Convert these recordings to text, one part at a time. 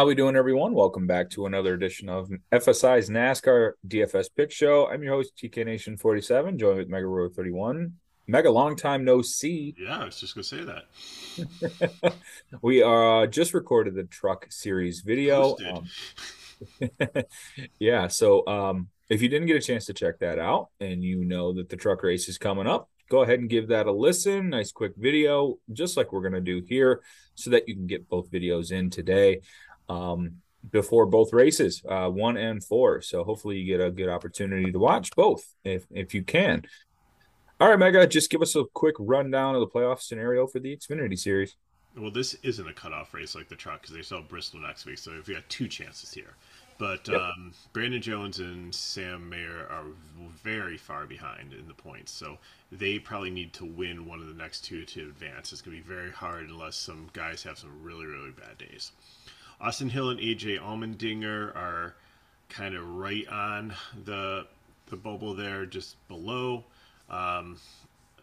How we doing, everyone? Welcome back to another edition of FSI's NASCAR DFS Pick Show. I'm your host, TK Nation 47, joined with Megaruler 31. Mega, long time no see. Yeah, I was just gonna say that. we are uh, just recorded the Truck Series video. Um, yeah, so um, if you didn't get a chance to check that out, and you know that the truck race is coming up, go ahead and give that a listen. Nice quick video, just like we're gonna do here, so that you can get both videos in today um, before both races, uh, one and four. So hopefully you get a good opportunity to watch both if if you can. All right, Mega, just give us a quick rundown of the playoff scenario for the Xfinity Series. Well, this isn't a cutoff race like the truck because they sell Bristol next week, so we got two chances here. But yep. um, Brandon Jones and Sam Mayer are very far behind in the points, so they probably need to win one of the next two to advance. It's going to be very hard unless some guys have some really, really bad days. Austin Hill and AJ Allmendinger are kind of right on the the bubble there, just below. Um,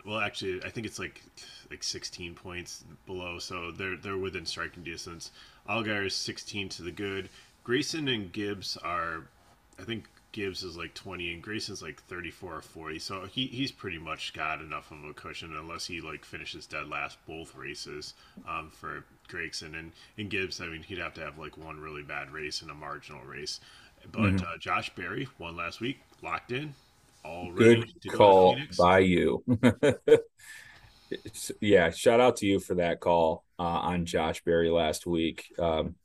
well, actually, I think it's like like 16 points below, so they're they're within striking distance. Allgaier is 16 to the good. Gragson and Gibbs are, I think Gibbs is like 20 and Gragson's like 34 or 40. So he, he's pretty much got enough of a cushion unless he like finishes dead last both races um, for Gragson and, and Gibbs. I mean, he'd have to have like one really bad race and a marginal race. But mm-hmm. uh, Josh Berry won last week, locked in, all. Good call by you. yeah, shout out to you for that call uh, on Josh Berry last week. Um,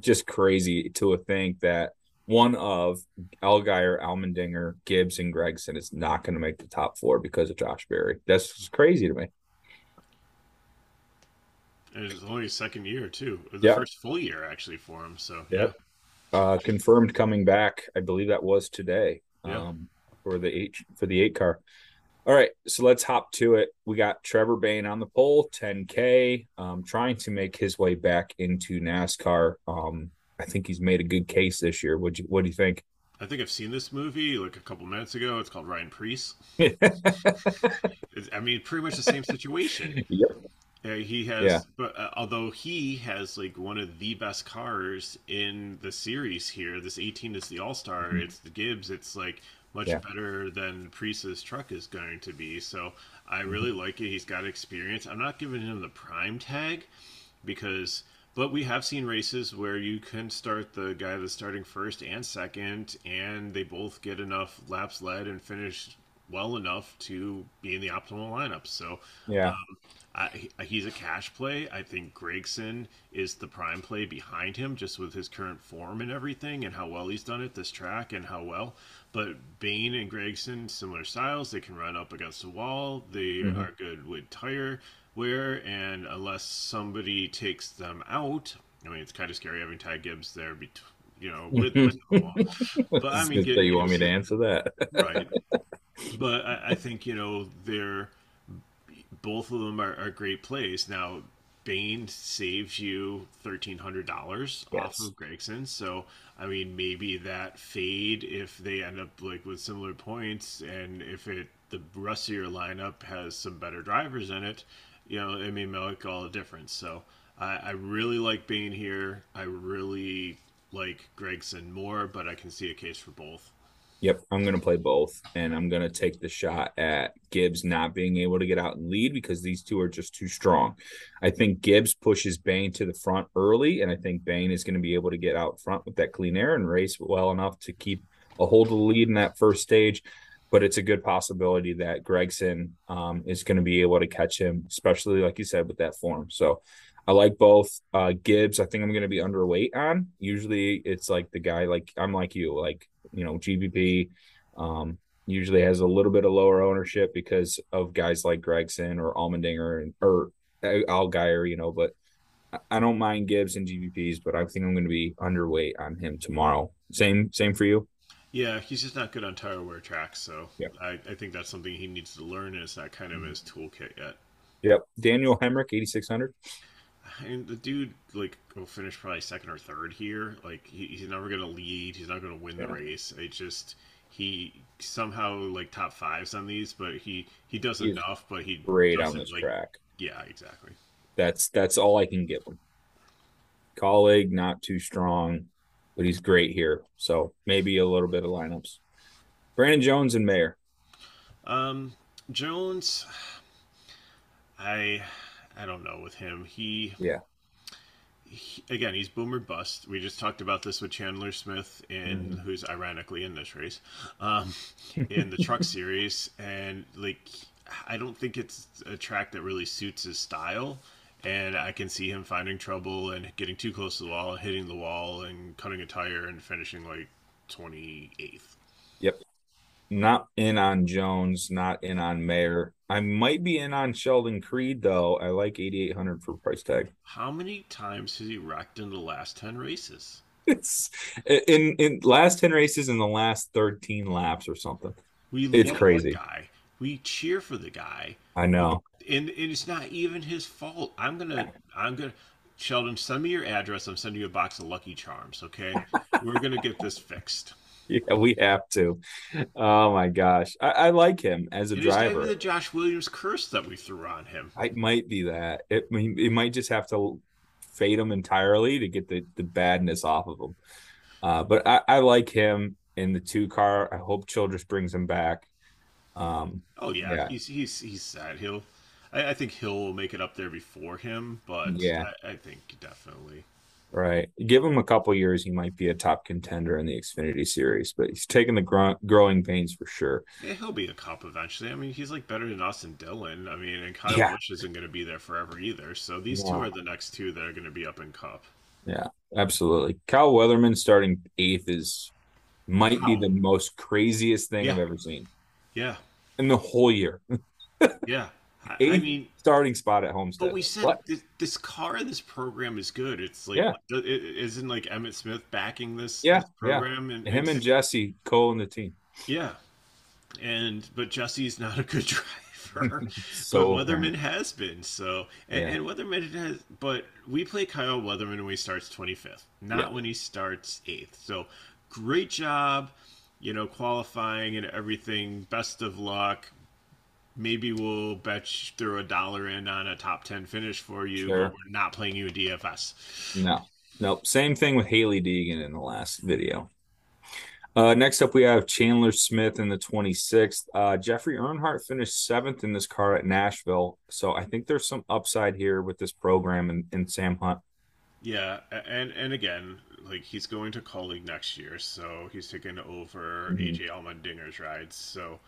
just crazy to think that one of Allgaier, Allmendinger, Gibbs, and Gragson is not going to make the top four because of Josh Berry. That's crazy to me. And it's only his second year too. The yep. first full year actually for him. So yeah. Uh, confirmed coming back. I believe that was today. Yep. Um, for the eight for the eight car. All right, so let's hop to it. We got Trevor Bayne on the pole, 10K, um, trying to make his way back into NASCAR. Um, I think he's made a good case this year. What you What do you think? I think I've seen this movie like a couple minutes ago. It's called Ryan Preece. I mean, pretty much the same situation. Yep. Uh, he has, yeah. but uh, although he has like one of the best cars in the series here, this 18 is the All Star. Mm-hmm. It's the Gibbs. It's like much yeah. better than Preece's truck is going to be. So I mm-hmm. really like it. He's got experience. I'm not giving him the prime tag because but we have seen races where you can start the guy that's starting first and second, and they both get enough laps led and finish well enough to be in the optimal lineup. So, yeah, um, I, he's a cash play. I think Gragson is the prime play behind him, just with his current form and everything, and how well he's done at this track, and how well. But Bayne and Gragson, similar styles. They can run up against the wall. They mm-hmm. are good with tire where, and unless somebody takes them out, I mean, it's kind of scary having Ty Gibbs there, be, you know, with, with But I mean, get, you want me to answer that, right? But I, I, think you know they're both of them are, are great plays. Now, Bayne saves you thirteen hundred dollars yes. off of Gragson, so I mean, maybe that fade if they end up like with similar points, and if it the rest of your lineup has some better drivers in it, you know, it may make all the difference. So I, I really like Bayne here. I really like Gragson more, but I can see a case for both. Yep, I'm going to play both, and I'm going to take the shot at Gibbs not being able to get out and lead because these two are just too strong. I think Gibbs pushes Bayne to the front early, and I think Bayne is going to be able to get out front with that clean air and race well enough to keep a hold of the lead in that first stage but it's a good possibility that Gragson um, is going to be able to catch him, especially like you said with that form. So I like both. Uh, Gibbs, I think I'm going to be underweight on. Usually it's like the guy like I'm like you, like you know GPP. Um, usually has a little bit of lower ownership because of guys like Gragson or Allmendinger and or uh, Allgaier, you know. But I don't mind Gibbs and GPPs, but I think I'm going to be underweight on him tomorrow. Same same for you. Yeah, he's just not good on tire wear tracks, so yeah. I, I think that's something he needs to learn. And it's not kind of his toolkit yet. Yep, Daniel Hemric, eighty six hundred. And the dude like will finish probably second or third here. Like he, he's never gonna lead. He's not gonna win yeah. the race. It just he somehow like top fives on these, but he he does he's enough. But he great on this like, track. Yeah, exactly. That's that's all I can give him. Kaulig not too strong, but he's great here. So maybe a little bit of lineups. Brandon Jones and Mayer. Um, Jones, I I don't know with him. He yeah. He, again, he's boomer bust. We just talked about this with Chandler Smith, in mm. who's ironically in this race, um, in the Truck Series, and like I don't think it's a track that really suits his style. And I can see him finding trouble and getting too close to the wall, hitting the wall, and cutting a tire and finishing like twenty eighth. Yep not in on Jones, not in on Mayer. I might be in on Sheldon Creed though. I like 8800 for price tag. How many times has he wrecked in the last 10 races? It's in in last 10 races in the last 13 laps or something. We it's crazy. guy. We cheer for the guy. I know. And, and it's not even his fault. I'm going to I'm going to Sheldon, send me your address. I'm sending you a box of Lucky Charms, okay? We're going to get this fixed. yeah, we have to. Oh my gosh, I, I like him as a it driver. the Josh Williams curse that we threw on him. It might be that. It it might just have to fade him entirely to get the the badness off of him. Uh, but I, I like him in the two car. I hope Childress brings him back. Um, oh yeah, yeah, he's he's he's sad. He'll. I, I, think he'll make it up there before him, but yeah, I, I think definitely. Right. Give him a couple years, he might be a top contender in the Xfinity series, but he's taking the gro- growing pains for sure. Yeah, he'll be a cup eventually. I mean, he's like better than Austin Dillon. I mean, and Kyle yeah. Busch isn't going to be there forever either. So these two are the next two that are going to be up in cup. Yeah, absolutely. Kyle Weatherman starting eighth is might wow. be the most craziest thing yeah. I've ever seen. Yeah. In the whole year. yeah. Eighth I mean, starting spot at Homestead. But we said this, this, car, this program is good. It's like, yeah. isn't like Emmitt Smith backing this, yeah, this program? Yeah. And him and Jesse Cole and the team. Yeah, and but Jesse's not a good driver. so but Weatherman uh, has been so, and, yeah. and, Weatherman has. But we play Kyle Weatherman when he starts twenty fifth, not yeah. when he starts eighth. So great job, you know, qualifying and everything. Best of luck. Maybe we'll bet throw a dollar in on a top 10 finish for you sure. we're not playing you a dfs no. Nope. Same thing with Hailie deegan in the last video. Uh, next up we have chandler smith in the 26th uh, jeffrey earnhardt finished seventh in this car at nashville. So i think there's some upside here with this program and, and sam hunt. Yeah and and again like he's going to Kaulig next year so he's taking over mm-hmm. aj allmendinger's rides so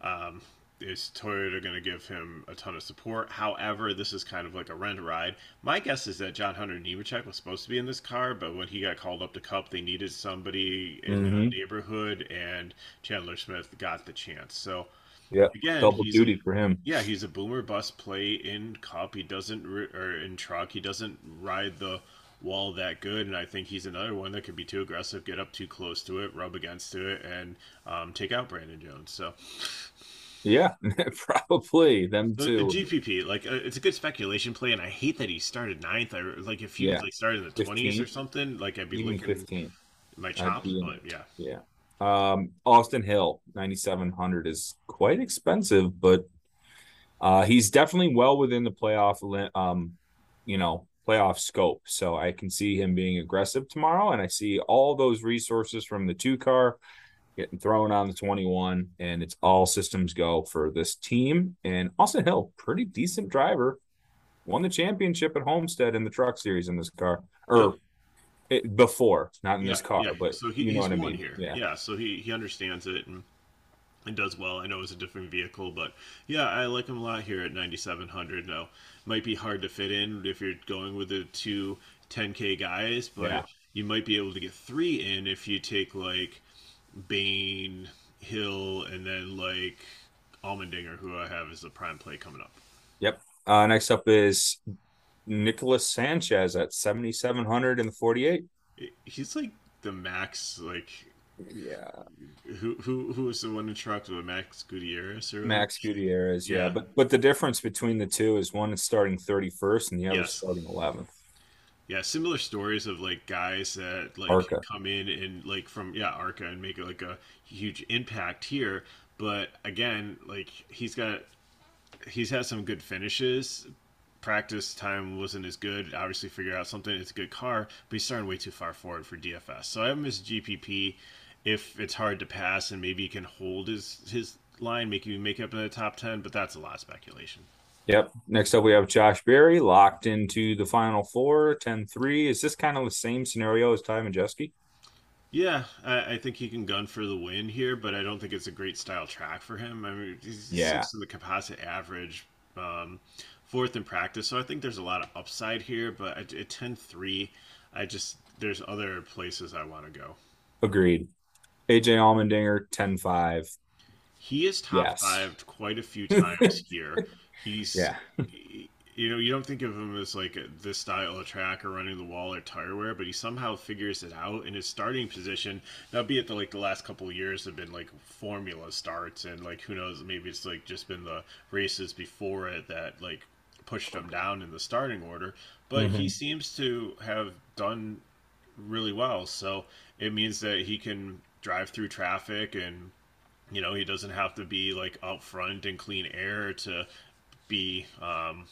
um, is Toyota going to give him a ton of support? However, this is kind of like a rent ride. My guess is that John Hunter Nemechek was supposed to be in this car, but when he got called up to Cup, they needed somebody in mm-hmm. the neighborhood, and Chandler Smith got the chance. So, yeah, again, double duty for him. Yeah, he's a boomer bust play in Cup. He doesn't or in truck. He doesn't ride the wall that good, and I think he's another one that could be too aggressive, get up too close to it, rub against to it, and um, take out Brandon Jones. So yeah, probably them too. The, GPP, like uh, it's a good speculation play, and I hate that he started ninth. I like if he yeah. like started in the twenties or something, like I'd be Even looking fifteen. My chops, but yeah, yeah. Um, Austin Hill, ninety seven hundred is quite expensive, but uh, he's definitely well within the playoff, um, you know, playoff scope. So I can see him being aggressive tomorrow, and I see all those resources from the two car getting thrown on the 21, and it's all systems go for this team. And Austin Hill, pretty decent driver, won the championship at Homestead in the Truck Series in this car, or it, before, not in yeah, this car, yeah. but so he, you know what I mean. Here. Yeah. yeah, so he he understands it and and does well. I know it's a different vehicle, but yeah, I like him a lot here at 9700. Now, might be hard to fit in if you're going with the two 10k guys, but yeah. you might be able to get three in if you take like Bayne, Hill, and then like Allmendinger, who I have as a prime play coming up. Yep. Uh, next up is Nicholas Sanchez at 7,700 in the 48. He's like the max, like yeah. Who who who was the one in truck with Max Gutierrez or Max Gutierrez? Yeah. yeah. but but the difference between the two is one is starting thirty first and the other yes. starting eleventh yeah, similar stories of like guys that like Arca. come in and like from yeah Arca and make like a huge impact here. But again, like he's got he's had some good finishes, practice time wasn't as good. Obviously, figure out something. It's a good car, but he's starting way too far forward for DFS. So I have him as GPP. If it's hard to pass and maybe he can hold his his line, make you make up in the top ten, but that's a lot of speculation. Yep. Next up, we have Josh Berry locked into the final four, 10 3. Is this kind of the same scenario as Ty Majeski? Yeah, I, I, think he can gun for the win here, but I don't think it's a great style track for him. I mean, he's yeah. sixth in the composite average, um, fourth in practice, so I think there's a lot of upside here. But at, at 10 3, I just, there's other places I want to go. Agreed. AJ Allmendinger, 10 5. He is top yes. five quite a few times here. He's yeah. you know, you don't think of him as like this style of track or running the wall or tire wear, but he somehow figures it out in his starting position. Now, be it the, like the last couple of years have been like formula starts, and like who knows, maybe it's like just been the races before it that like pushed him down in the starting order. But mm-hmm. he seems to have done really well, so it means that he can drive through traffic and you know he doesn't have to be like up front and clean air to be um,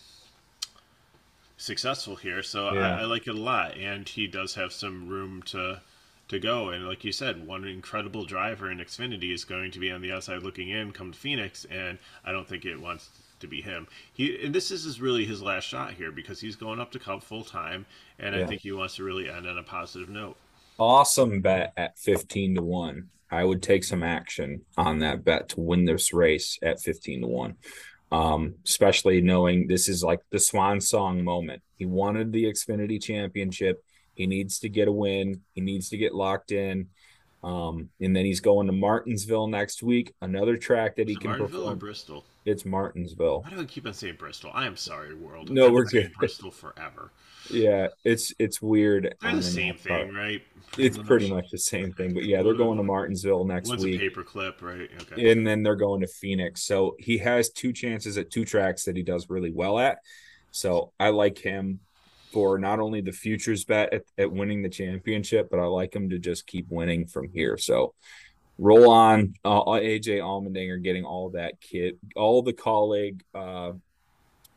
successful here. So yeah. I, I, like it a lot, and he does have some room to to go. And like you said, one incredible driver in Xfinity is going to be on the outside looking in, come to Phoenix, and I don't think it wants to be him. He and this is really his last shot here because he's going up to Cup full time, and yeah. I think he wants to really end on a positive note. Awesome bet at fifteen to one. I would take some action on that bet to win this race at fifteen to one um, especially knowing this is like the swan song moment. He wanted the Xfinity championship. He needs to get a win. He needs to get locked in. Um, and then he's going to Martinsville next week, another track that he can Martinsville perform. or Bristol? It's Martinsville. Why do I keep on saying Bristol? I am sorry, world. No, I've we're good. Bristol forever. Yeah, it's it's weird. They're the same thing, right? It's pretty much the same thing, but yeah, they're going to Martinsville next One's week. a paperclip, right? Okay. And then they're going to Phoenix. So he has two chances at two tracks that he does really well at. So I like him for not only the futures bet at, at winning the championship, but I like him to just keep winning from here. So roll on uh, AJ Allmendinger getting all that kit, all the Kaulig uh,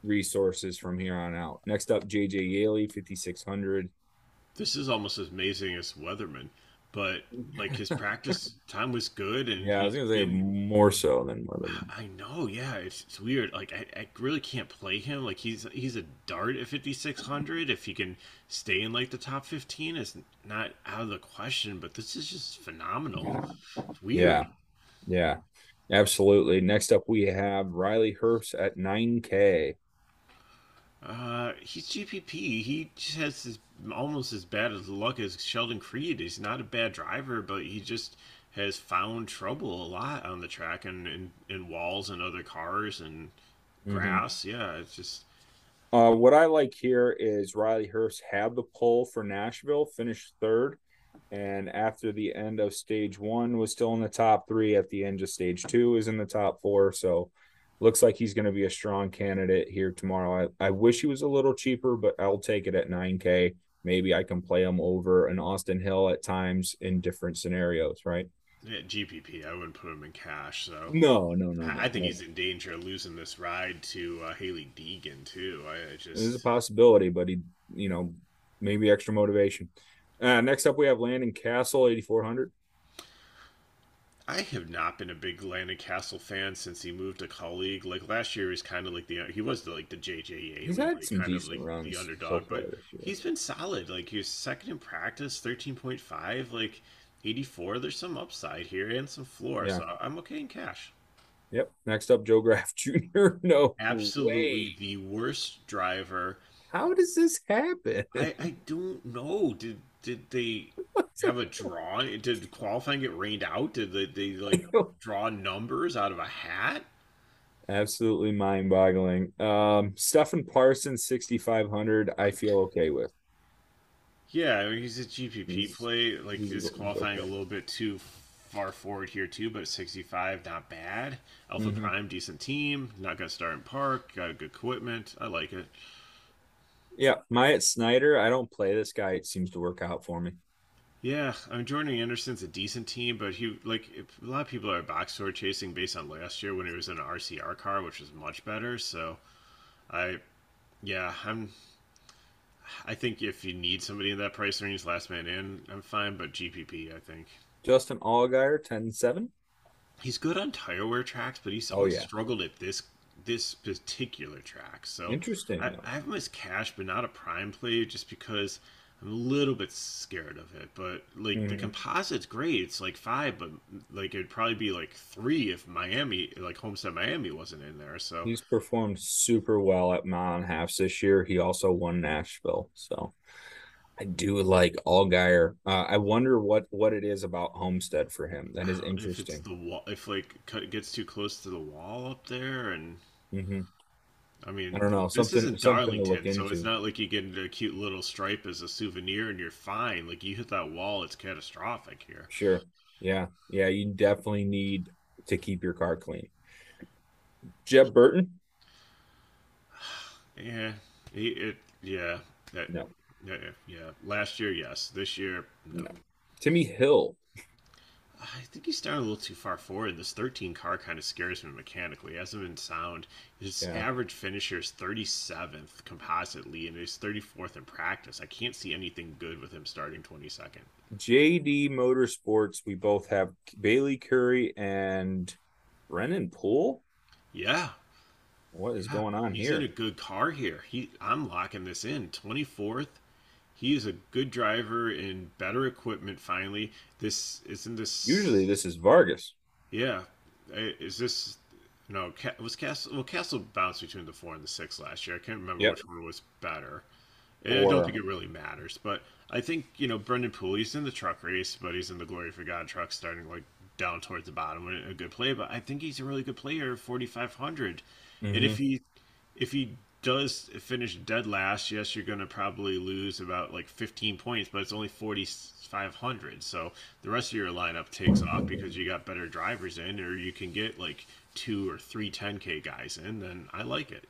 resources from here on out. Next up, JJ Yeley, 5,600. This is almost as amazing as Weatherman, but like his practice time was good. And yeah, I was gonna say and, more so than Weatherman. I know. Yeah, it's, it's weird. Like I, I really can't play him. Like he's he's a dart at 5,600. If he can stay in like the top 15, is not out of the question. But this is just phenomenal. It's weird. Yeah. Yeah. Absolutely. Next up, we have Riley Herbst at 9K. Uh, he's GPP. He just has his, almost as bad as luck as Sheldon Creed. He's not a bad driver, but he just has found trouble a lot on the track and in, in walls and other cars and mm-hmm. grass. Mm-hmm. Yeah, it's just. Uh, what I like here is Riley Herbst had the pole for Nashville, finished third, and after the end of stage one was still in the top three. At the end of stage two is in the top four. So looks like he's going to be a strong candidate here tomorrow. I, I wish he was a little cheaper, but I'll take it at 9K. Maybe I can play him over an Austin Hill at times in different scenarios, right? Yeah, GPP. I wouldn't put him in cash. So no, no, no. I think no. he's in danger of losing this ride to uh, Hailie Deegan too. I, I just there's a possibility, but he, you know, maybe extra motivation. Uh, next up, we have Landon Cassill, 8400. I have not been a big Landon Cassill fan since he moved to Kaulig. Like last year, he was kind of like the he was the, like the JJA. He's had like, some kind of like runs the underdog, but he's been solid. Like he was second in practice, thirteen point five, like eighty four. There's some upside here and some floor, yeah. so I'm okay in cash. Yep. Next up, Joe Graf Jr. no, absolutely way. the worst driver. How does this happen? I, I don't know. Did did they have a draw? Did qualifying get rained out? Did they, they like draw numbers out of a hat? Absolutely mind boggling. Um, Stefan Parsons, 6,500, I feel okay with. Yeah, I mean, he's a GPP he's, play. Like, he's, he's qualifying a little bit too far forward here, too, but 65, not bad. Alpha mm-hmm. Prime, decent team. Not going to start in park. Got good equipment. I like it. Yeah, Myatt Snyder, I don't play this guy. It seems to work out for me. Yeah, I mean Jordan Anderson's a decent team, but he like a lot of people are box score chasing based on last year when he was in an RCR car, which was much better. So, I Yeah, I'm. I think if you need somebody in that price range, last man in, I'm fine. But GPP, I think Justin Allgaier, 10-7. he's good on tire wear tracks, but he's Oh, always yeah. struggled at this this particular track. So Interesting. I. I have him as cash, but not a prime play, just because I'm a little bit scared of it. But like the Mhm. composite's great; it's like five, but like it'd probably be like three if Miami, like Homestead Miami, wasn't in there. So He's performed super well at mile and halves this year. He also won Nashville. So I do like Allgaier. Uh, I wonder what what it is about Homestead for him. That is If it's interesting. the wall, if like gets too close to the wall up there, and hmm I mean, I don't know, This isn't Darlington, so it's not like you get into a cute little stripe as a souvenir and you're fine. Like you hit that wall, it's catastrophic here. Sure. Yeah. Yeah. You definitely need to keep your car clean. Jeb Burton. Yeah, he, it. Yeah, that, No. Yeah, yeah. Last year, yes. This year, no. No. Timmy Hill. I think he's starting a little too far forward. This 13 car kind of scares me mechanically. He hasn't been sound. His Yeah. average finisher is 37th compositely, and he's 34th in practice. I can't see anything good with him starting 22nd. JD Motorsports. We both have Bayley Currey and Brennan Poole. Yeah, What is Yeah, going on he's here? in a good car here. He, I'm locking this in. 24th. He is a good driver in better equipment. Finally, this isn't this. Usually this is Vargas. yeah. Is this no? Was Cassill? Well, Cassill bounced between the four and the six last year. I can't remember Yep. which one was better. And I don't think it really matters, but I think you know Brennan Poole. He's in the truck race, but he's in the Glory for God truck, starting like down towards the bottom. and A good play, but I think he's a really good player. Forty five hundred. And Mm-hmm. if he if he does finish dead last, yes, you're going to probably lose about like 15 points, but it's only 4,500. So the rest of your lineup takes off because you got better drivers in, or you can get like two or three 10K guys in. Then I like it.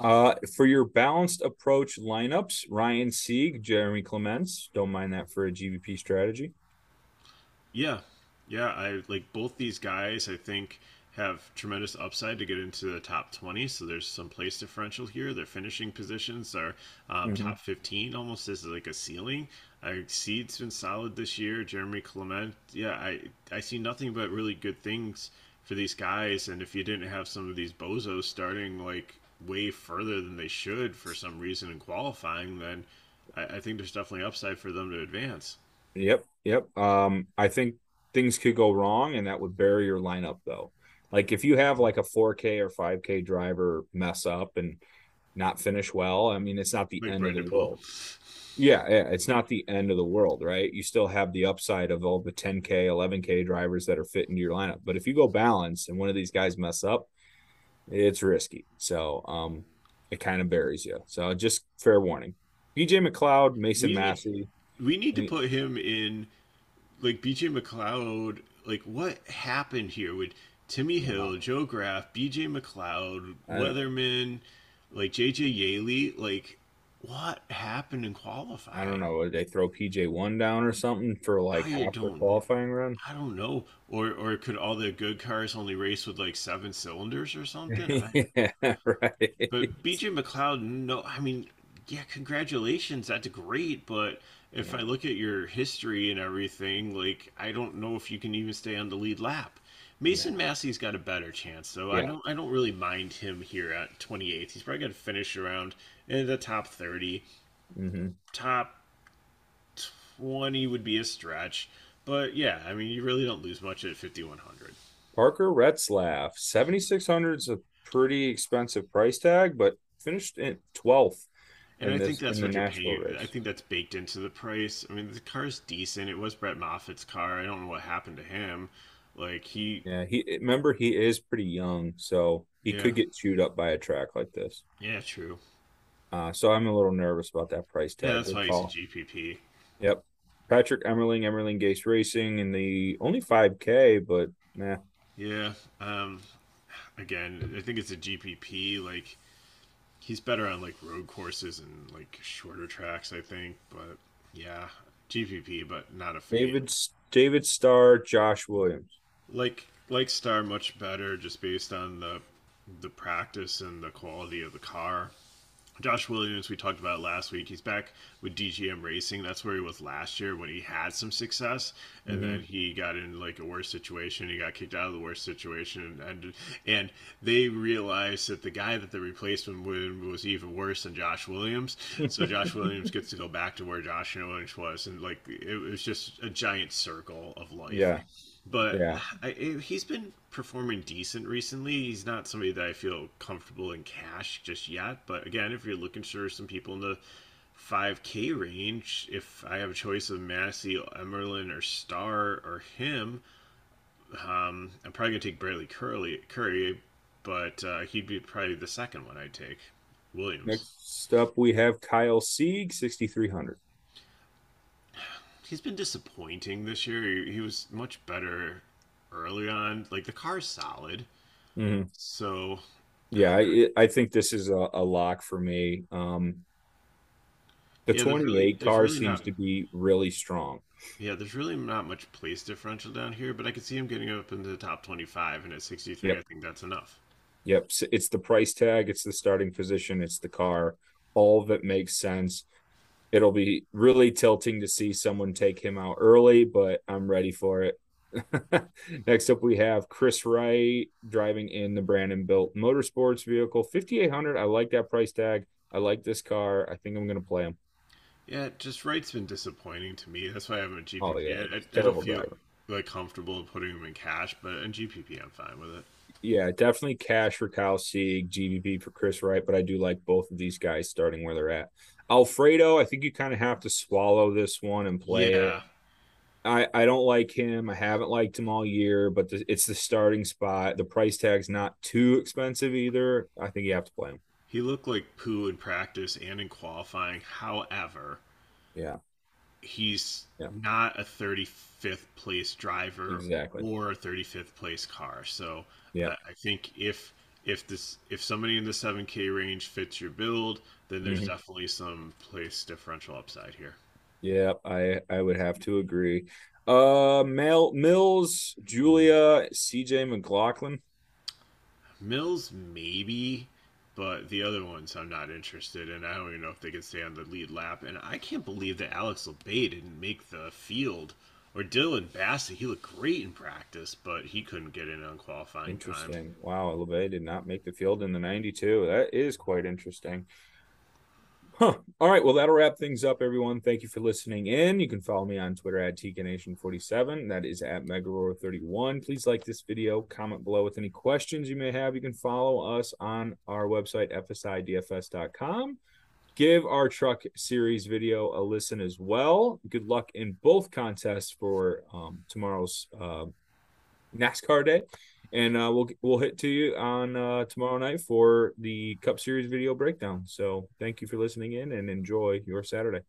Uh, for your balanced approach lineups, Ryan Sieg, Jeremy Clements. Don't mind that for a GPP strategy. Yeah. Yeah. I like both these guys, I think have tremendous upside to get into the top 20 so there's some place differential here their finishing positions are um, Mhm. top 15 almost as like a ceiling i see it's been solid this year jeremy clement yeah i i see nothing but really good things for these guys and if you didn't have some of these bozos starting like way further than they should for some reason in qualifying then i, I think there's definitely upside for them to advance Yep, yep. Um, I think things could go wrong, and that would bury your lineup though. Like if you have like a 4K or 5K driver mess up and not finish well, I mean, it's not the like end Brendan of the world. Yeah, yeah, it's not the end of the world, right? You still have the upside of all the 10K, 11K drivers that are fit into your lineup. But if you go balance and one of these guys mess up, it's risky. So um it kind of buries you. So just fair warning. BJ McLeod, Mason We- Massey. We need to put him in, like BJ McLeod. Like what happened here with Timmy Hill, Joe Graf, BJ McLeod, I- Weatherman, like JJ Yeley? Like what happened in qualifying? I don't know. Did they throw PJ one down or something for like I half qualifying run? I don't know. Or or could all the good cars only race with like seven cylinders or something? I- right. But BJ McLeod, no, I mean, yeah, congratulations, that's great. But if I look at your history and everything, like, I don't know if you can even stay on the lead lap. Mason Massey's got a better chance, so I don't, I don't really mind him here at 28th. He's probably going to finish around in the top 30. hmm Top 20 would be a stretch, but yeah, I mean, you really don't lose much at 5100. Parker Retzlaff, seventy six hundred is a pretty expensive price tag, but finished in twelfth. And I this- think that's what you're paying. race. I think that's baked into the price. I mean, the car's decent. It was Brett Moffitt's car. I don't know what happened to him. Like he, Yeah, he remember he is pretty young, so he Yeah. could get chewed up by a track like this. yeah, true. Uh, so I'm a little nervous about that price tag. Yeah, that's why call. he's a GPP. Yep. Patrick Emerling, Emerling Gase Racing in the only 5K, but nah. Yeah. Um. Again, I think it's a GPP. Like he's better on like road courses and like shorter tracks. I think, but yeah, GPP, but not a fan. David David Starr, Josh Williams. Like like Starr much better just based on the the practice and the quality of the car. Josh Williams, we talked about last week. He's back with DGM Racing. That's where he was last year when he had some success, and mm-hmm. then he got in like a worse situation. He got kicked out of the worst situation, and and they realized that the guy that they replaced him with was even worse than Josh Williams. So Josh Williams gets to go back to where Josh Williams was, and like it was just a giant circle of life. Yeah. But yeah. I, he's been performing decent recently. He's not somebody that I feel comfortable in cash just yet. But again, if you're looking for some people in the 5K range, if I have a choice of Massey, Emerlin, or Starr, or him, um, I'm probably gonna take Bradley Curly, Curry, but uh, he'd be probably the second one I'd take. Williams. Next up, we have Kyle Sieg, 6,300 he's been disappointing this year. He, he was much better early on. Like the car's solid, mm-hmm. so yeah, I, I think this is a, a lock for me. Um, the yeah, 28 really, car really seems not, to be really strong. Yeah, there's really not much place differential down here, but I could see him getting up into the top 25, and at 63, yep. I think that's enough. Yep, it's the price tag, it's the starting position, it's the car. All of it makes sense it'll be really tilting to see someone take him out early, but I'm ready for it. Next up, we have Chris Wright driving in the Brandonbilt motorsports vehicle 5800. I like that price tag. I like this car. I think I'm going to play him. Yeah, just Wright's been disappointing to me. That's why I haven't GPP. Oh, yeah. I, I don't feel driver. like comfortable putting him in cash, but in GPP, I'm fine with it. Yeah, definitely cash for Kyle Sieg, GPP for Chris Wright, but I do like both of these guys starting where they're at. Alfredo, I think you kind of have to swallow this one and play yeah. it. I, I don't like him. I haven't liked him all year, but the, it's the starting spot. The price tag's not too expensive either. I think you have to play him. He looked like poo in practice and in qualifying. However, yeah, he's yeah. not a 35th place driver exactly. or a 35th place car. So yeah, I think if if this if somebody in the 7K range fits your build, then there's mm-hmm. definitely some place differential upside here. Yeah, I I would have to agree. Uh, Mel Mills, Julia, CJ McLaughlin. Mills maybe, but the other ones I'm not interested in. I don't even know if they can stay on the lead lap. And I can't believe that Alex Labbe didn't make the field. Or Dylan Bassett, he looked great in practice, but he couldn't get in on qualifying interesting. Time. Wow, Labbe did not make the field in the 92. That is quite interesting. Huh. All right. Well, that'll wrap things up, everyone. Thank you for listening in. You can follow me on Twitter at TKNation47. That is at Megaruler31. Please like this video, comment below with any questions you may have. You can follow us on our website, fsidfs.com. Give our truck series video a listen as well. Good luck in both contests for um, tomorrow's uh, NASCAR day and uh, we'll we'll hit to you on uh, tomorrow night for the Cup Series video breakdown. So thank you for listening in and enjoy your Saturday.